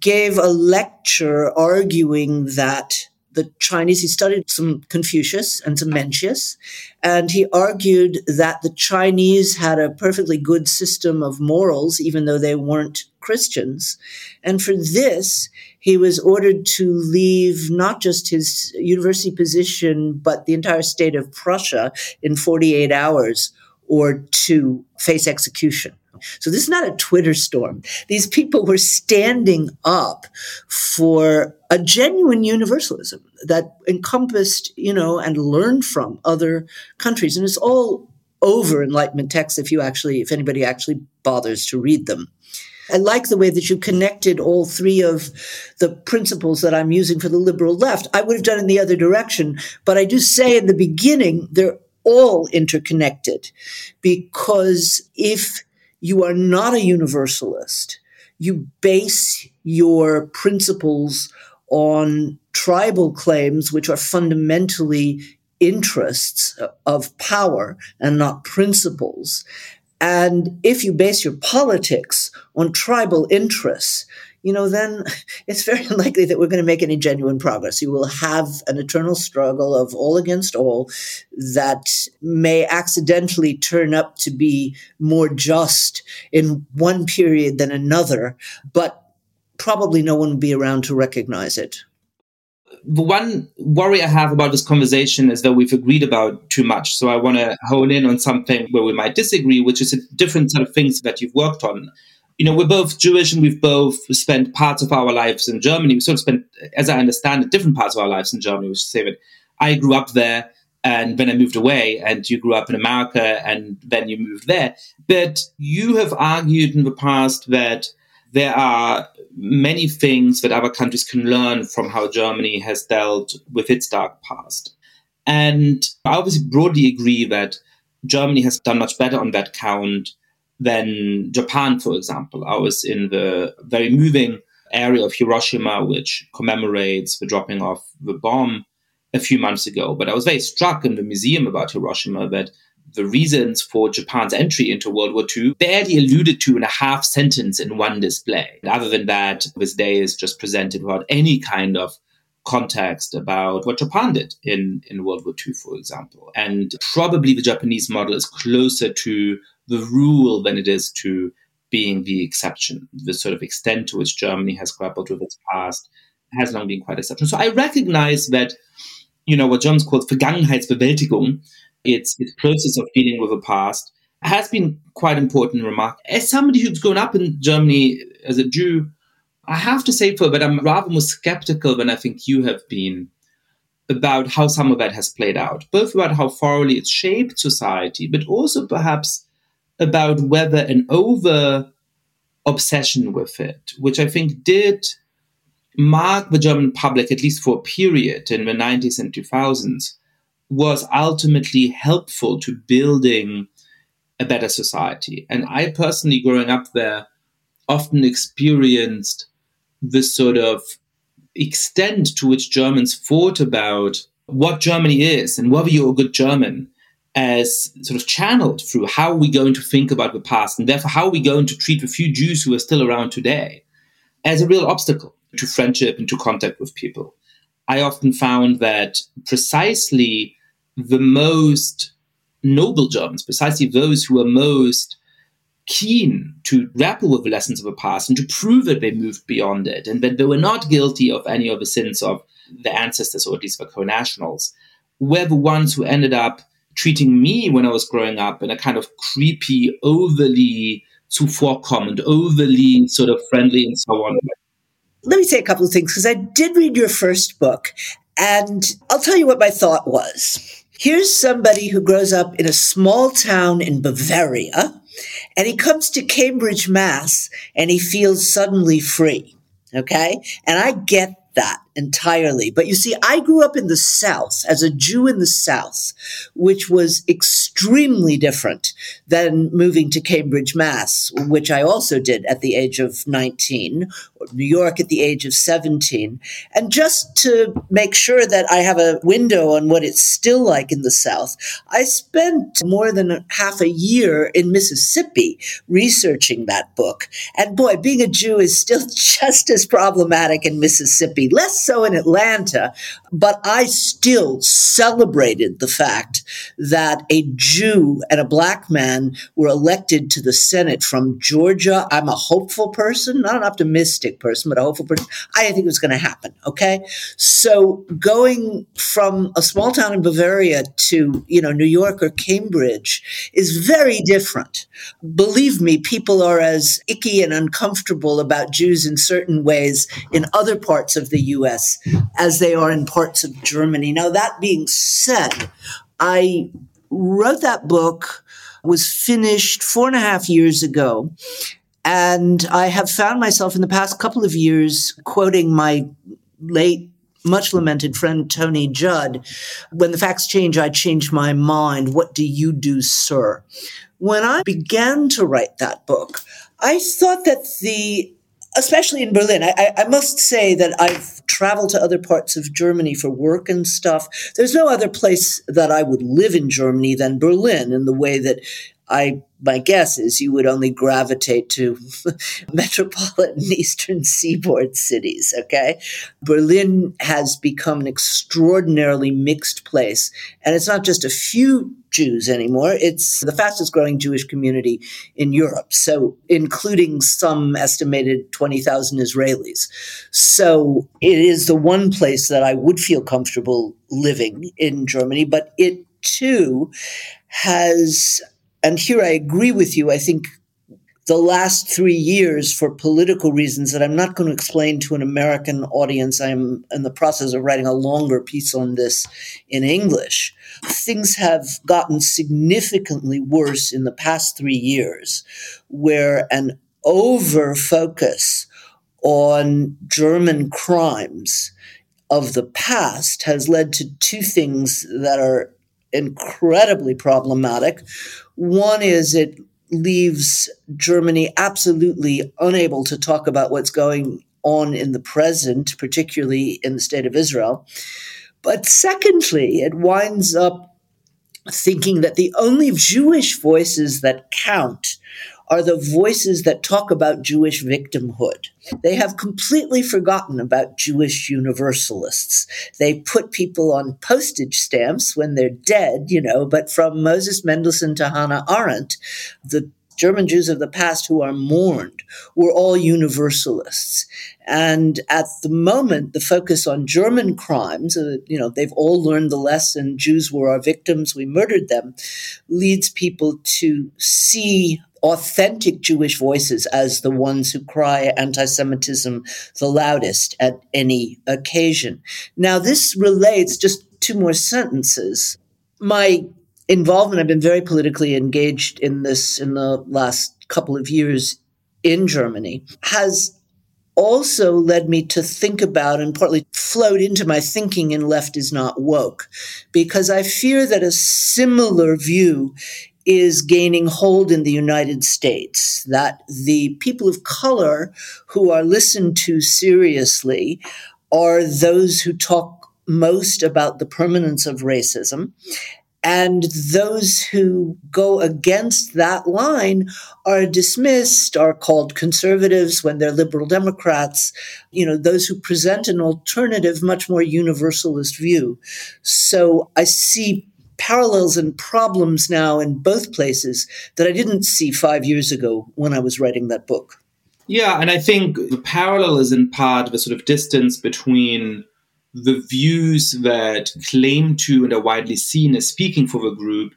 gave a lecture arguing that the Chinese, he studied some Confucius and some Mencius, and he argued that the Chinese had a perfectly good system of morals, even though they weren't Christians. And for this, he was ordered to leave not just his university position, but the entire state of Prussia in 48 hours or to face execution. So this is not a Twitter storm. These people were standing up for a genuine universalism that encompassed, you know, and learned from other countries. And it's all over Enlightenment texts if you actually, if anybody actually bothers to read them. I like the way that you connected all three of the principles that I'm using for the liberal left. I would have done in the other direction, but I do say in the beginning, they're all interconnected because if you are not a universalist. You base your principles on tribal claims, which are fundamentally interests of power and not principles. And if you base your politics on tribal interests, you know, then it's very unlikely that we're going to make any genuine progress. You will have an eternal struggle of all against all that may accidentally turn up to be more just in one period than another, but probably no one will be around to recognize it. The one worry I have about this conversation is that we've agreed about too much. So I want to hone in on something where we might disagree, which is a different set of things that you've worked on you know, we're both Jewish and we've both spent parts of our lives in Germany. We sort of spent, as I understand it, different parts of our lives in Germany, which is to say that I grew up there and then I moved away, and you grew up in America and then you moved there. But you have argued in the past that there are many things that other countries can learn from how Germany has dealt with its dark past. And I obviously broadly agree that Germany has done much better on that count than Japan, for example. I was in the very moving area of Hiroshima, which commemorates the dropping of the bomb a few months ago. But I was very struck in the museum about Hiroshima that the reasons for Japan's entry into World War II barely alluded to in a half sentence in one display. Other than that, this day is just presented without any kind of context about what Japan did in, in World War II, for example. And probably the Japanese model is closer to the rule than it is to being the exception. The sort of extent to which Germany has grappled with its past has long been quite exceptional. So I recognize that, you know, what Germans call Vergangenheitsbewältigung, its, its process of dealing with the past, has been quite important remark. As somebody who's grown up in Germany as a Jew, I have to say for but I'm rather more skeptical than I think you have been about how some of that has played out, both about how thoroughly it's shaped society, but also perhaps about whether an over obsession with it, which I think did mark the German public, at least for a period in the 90s and 2000s, was ultimately helpful to building a better society. And I personally, growing up there, often experienced this sort of extent to which Germans thought about what Germany is and whether you're a good German as sort of channeled through how are we going to think about the past and therefore how are we going to treat the few Jews who are still around today as a real obstacle to friendship and to contact with people. I often found that precisely the most noble Germans, precisely those who are most keen to grapple with the lessons of the past and to prove that they moved beyond it and that they were not guilty of any of the sins of their ancestors or at least the co-nationals, were the ones who ended up treating me when I was growing up in a kind of creepy, overly zuvorkommend, overly sort of friendly and so on. Let me say a couple of things because I did read your first book and I'll tell you what my thought was. Here's somebody who grows up in a small town in Bavaria and he comes to Cambridge, Mass, and he feels suddenly free. Okay. And I get that entirely. But you see, I grew up in the South as a Jew in the South, which was extremely different than moving to Cambridge, Mass, which I also did at the age of 19, or New York at the age of 17. And just to make sure that I have a window on what it's still like in the South, I spent more than half a year in Mississippi researching that book. And boy, being a Jew is still just as problematic in Mississippi, less so in Atlanta, but I still celebrated the fact that a Jew and a black man were elected to the Senate from Georgia. I'm a hopeful person, not an optimistic person, but a hopeful person. I didn't think it was going to happen. Okay. So going from a small town in Bavaria to, you know, New York or Cambridge is very different. Believe me, people are as icky and uncomfortable about Jews in certain ways in other parts of the U.S US as they are in parts of Germany. Now, that being said, I wrote that book, was finished four and a half years ago. And I have found myself in the past couple of years quoting my late much lamented friend Tony Judt, when the facts change, I change my mind. What do you do, sir? When I began to write that book, I thought that the especially in Berlin. I, I, must say that I've traveled to other parts of Germany for work and stuff. There's no other place that I would live in Germany than Berlin in the way that I my guess is you would only gravitate to metropolitan eastern seaboard cities okay berlin has become an extraordinarily mixed place and it's not just a few Jews anymore. It's the fastest growing Jewish community in Europe. So, including some estimated 20,000 Israelis. So, it is the one place that I would feel comfortable living in Germany, but it too has and here I agree with you. I think the last three years, for political reasons that I'm not going to explain to an American audience, I'm in the process of writing a longer piece on this in English. Things have gotten significantly worse in the past three years, where an over focus on German crimes of the past has led to two things that are incredibly problematic. One is it leaves Germany absolutely unable to talk about what's going on in the present, particularly in the state of Israel. But secondly, it winds up thinking that the only Jewish voices that count are the voices that talk about Jewish victimhood. They have completely forgotten about Jewish universalists. They put people on postage stamps when they're dead, you know, but from Moses Mendelssohn to Hannah Arendt, the German Jews of the past who are mourned were all universalists. And at the moment, the focus on German crimes, uh, you know, they've all learned the lesson Jews were our victims, we murdered them, leads people to see authentic Jewish voices as the ones who cry anti Semitism the loudest at any occasion. Now, this relates just two more sentences. My involvement, I've been very politically engaged in this in the last couple of years in Germany, has also led me to think about and partly flowed into my thinking in Left is Not Woke, because I fear that a similar view is gaining hold in the United States, that the people of color who are listened to seriously are those who talk most about the permanence of racism. And those who go against that line are dismissed, are called conservatives when they're liberal Democrats, you know, those who present an alternative, much more universalist view. So I see parallels and problems now in both places that I didn't see five years ago when I was writing that book. Yeah, and I think the parallel is in part the sort of distance between the views that claim to and are widely seen as speaking for the group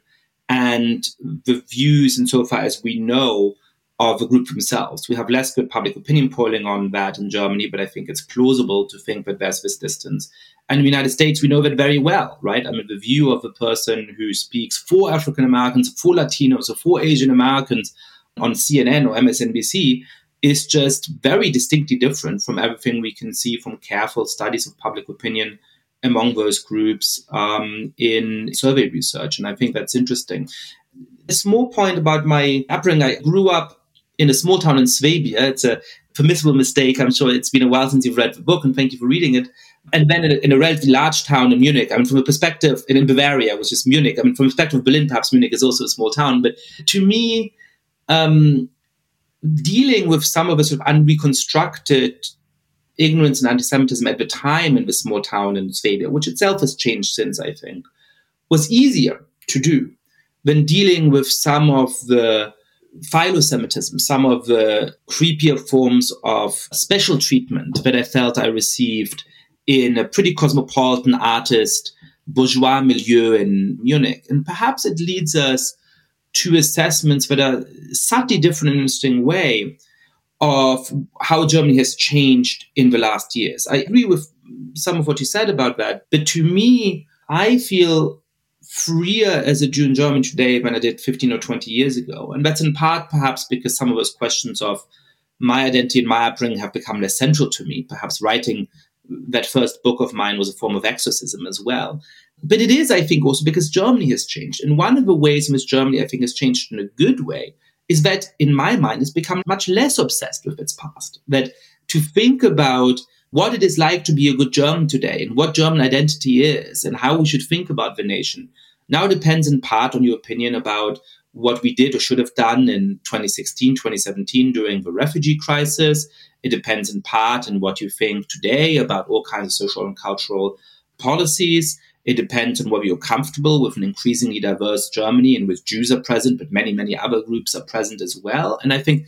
and the views insofar as we know of the group themselves. We have less good public opinion polling on that in Germany, but I think it's plausible to think that there's this distance. And in the United States, we know that very well, right? I mean, the view of the person who speaks for African Americans, for Latinos, or for Asian Americans on CNN or MSNBC is just very distinctly different from everything we can see from careful studies of public opinion among those groups um, in survey research. And I think that's interesting. A small point about my upbringing I grew up in a small town in Swabia. It's a permissible mistake. I'm sure it's been a while since you've read the book, and thank you for reading it. And then in a, in a relatively large town in Munich, I mean, from a perspective, in Bavaria, which is Munich, I mean, from a perspective of Berlin, perhaps Munich is also a small town. But to me, um, dealing with some of the sort of unreconstructed ignorance and anti-Semitism at the time in the small town in Swabia, which itself has changed since, I think, was easier to do than dealing with some of the philosemitism, some of the creepier forms of special treatment that I felt I received in a pretty cosmopolitan artist bourgeois milieu in Munich. And perhaps it leads us to assessments that are subtly different in interesting way of how Germany has changed in the last years. I agree with some of what you said about that, but to me, I feel freer as a Jew in Germany today than I did 15 or 20 years ago. And that's in part perhaps because some of those questions of my identity and my upbringing have become less central to me. Perhaps writing that first book of mine was a form of exorcism as well. But it is, I think, also because Germany has changed. And one of the ways in which Germany, I think, has changed in a good way is that, in my mind, it's become much less obsessed with its past. That to think about what it is like to be a good German today and what German identity is and how we should think about the nation now depends in part on your opinion about what we did or should have done in 2016, 2017 during the refugee crisis. It depends in part on what you think today about all kinds of social and cultural policies. It depends on whether you're comfortable with an increasingly diverse Germany in which Jews are present, but many, many other groups are present as well. And I think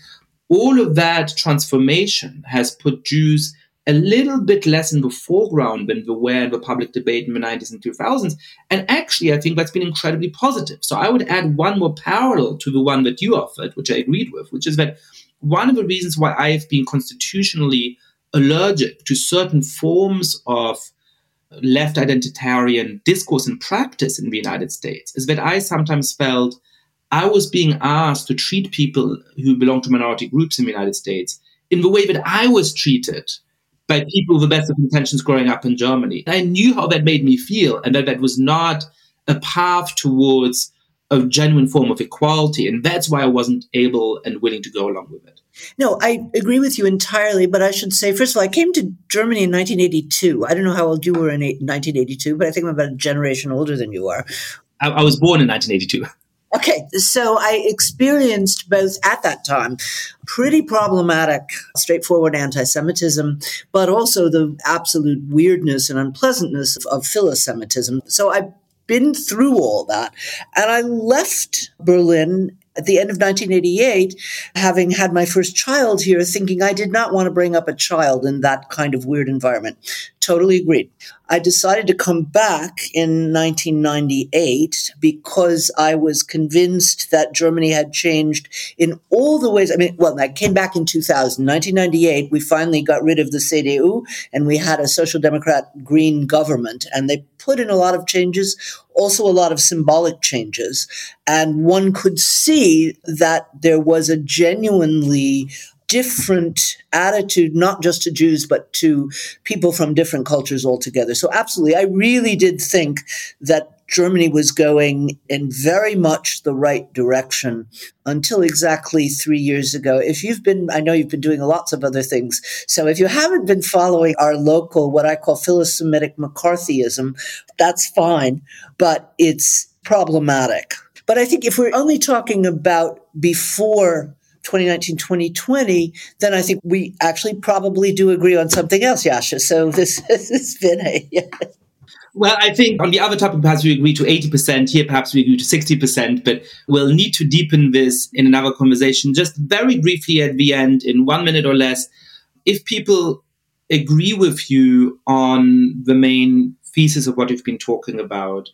all of that transformation has put Jews a little bit less in the foreground than they were in the public debate in the 90s and 2000s. And actually, I think that's been incredibly positive. So I would add one more parallel to the one that you offered, which I agreed with, which is that one of the reasons why I've been constitutionally allergic to certain forms of left identitarian discourse and practice in the United States is that I sometimes felt I was being asked to treat people who belong to minority groups in the United States in the way that I was treated by people with the best of intentions growing up in Germany. I knew how that made me feel and that that was not a path towards a genuine form of equality. And that's why I wasn't able and willing to go along with it. No, I agree with you entirely. But I should say, first of all, I came to Germany in 1982. I don't know how old you were in 1982, but I think I'm about a generation older than you are. I, I was born in 1982. Okay, so I experienced both at that time pretty problematic, straightforward anti Semitism, but also the absolute weirdness and unpleasantness of, of Philo-Semitism. So I've been through all that. And I left Berlin at the end of 1988, having had my first child here, thinking I did not want to bring up a child in that kind of weird environment. Totally agreed. I decided to come back in 1998 because I was convinced that Germany had changed in all the ways. I mean, well, I came back in 2000. 1998, we finally got rid of the CDU and we had a social democrat green government and they put in a lot of changes, also a lot of symbolic changes. And one could see that there was a genuinely different attitude, not just to Jews, but to people from different cultures altogether. So, absolutely, I really did think that Germany was going in very much the right direction until exactly three years ago. If you've been, I know you've been doing lots of other things. So if you haven't been following our local, what I call philo-Semitic McCarthyism, that's fine, but it's problematic. But I think if we're only talking about before 2019, 2020, then I think we actually probably do agree on something else, Yascha. So this, has been a. Well, I think on the other topic, perhaps we agree to 80%. Here, perhaps we agree to 60%, but we'll need to deepen this in another conversation. Just very briefly at the end, in one minute or less, if people agree with you on the main thesis of what you've been talking about,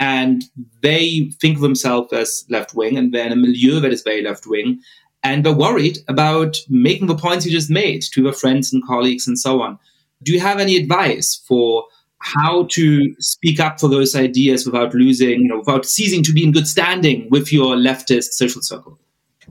and they think of themselves as left wing, and they're in a milieu that is very left wing, and they're worried about making the points you just made to their friends and colleagues and so on. Do you have any advice for how to speak up for those ideas without losing, you know, without ceasing to be in good standing with your leftist social circle?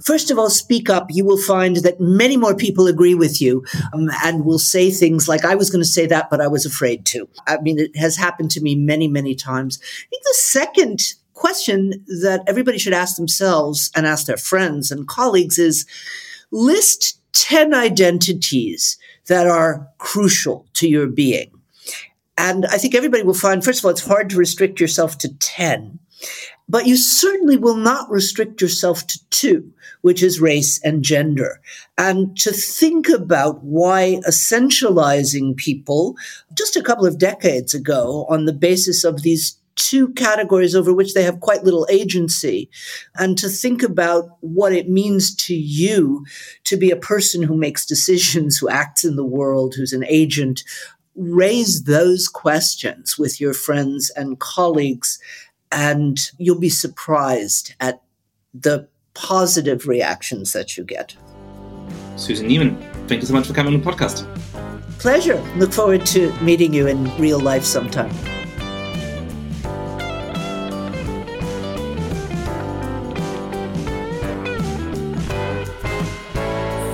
First of all, speak up. You will find that many more people agree with you um, and will say things like, I was going to say that, but I was afraid to. I mean, it has happened to me many, many times. I think the second question that everybody should ask themselves and ask their friends and colleagues is list 10 identities that are crucial to your being. And I think everybody will find, first of all, it's hard to restrict yourself to 10, but you certainly will not restrict yourself to two, which is race and gender. And to think about why essentializing people just a couple of decades ago on the basis of these two categories over which they have quite little agency and to think about what it means to you to be a person who makes decisions, who acts in the world, who's an agent. Raise those questions with your friends and colleagues, and you'll be surprised at the positive reactions that you get. Susan Neiman, thank you so much for coming on the podcast. Pleasure. Look forward to meeting you in real life sometime.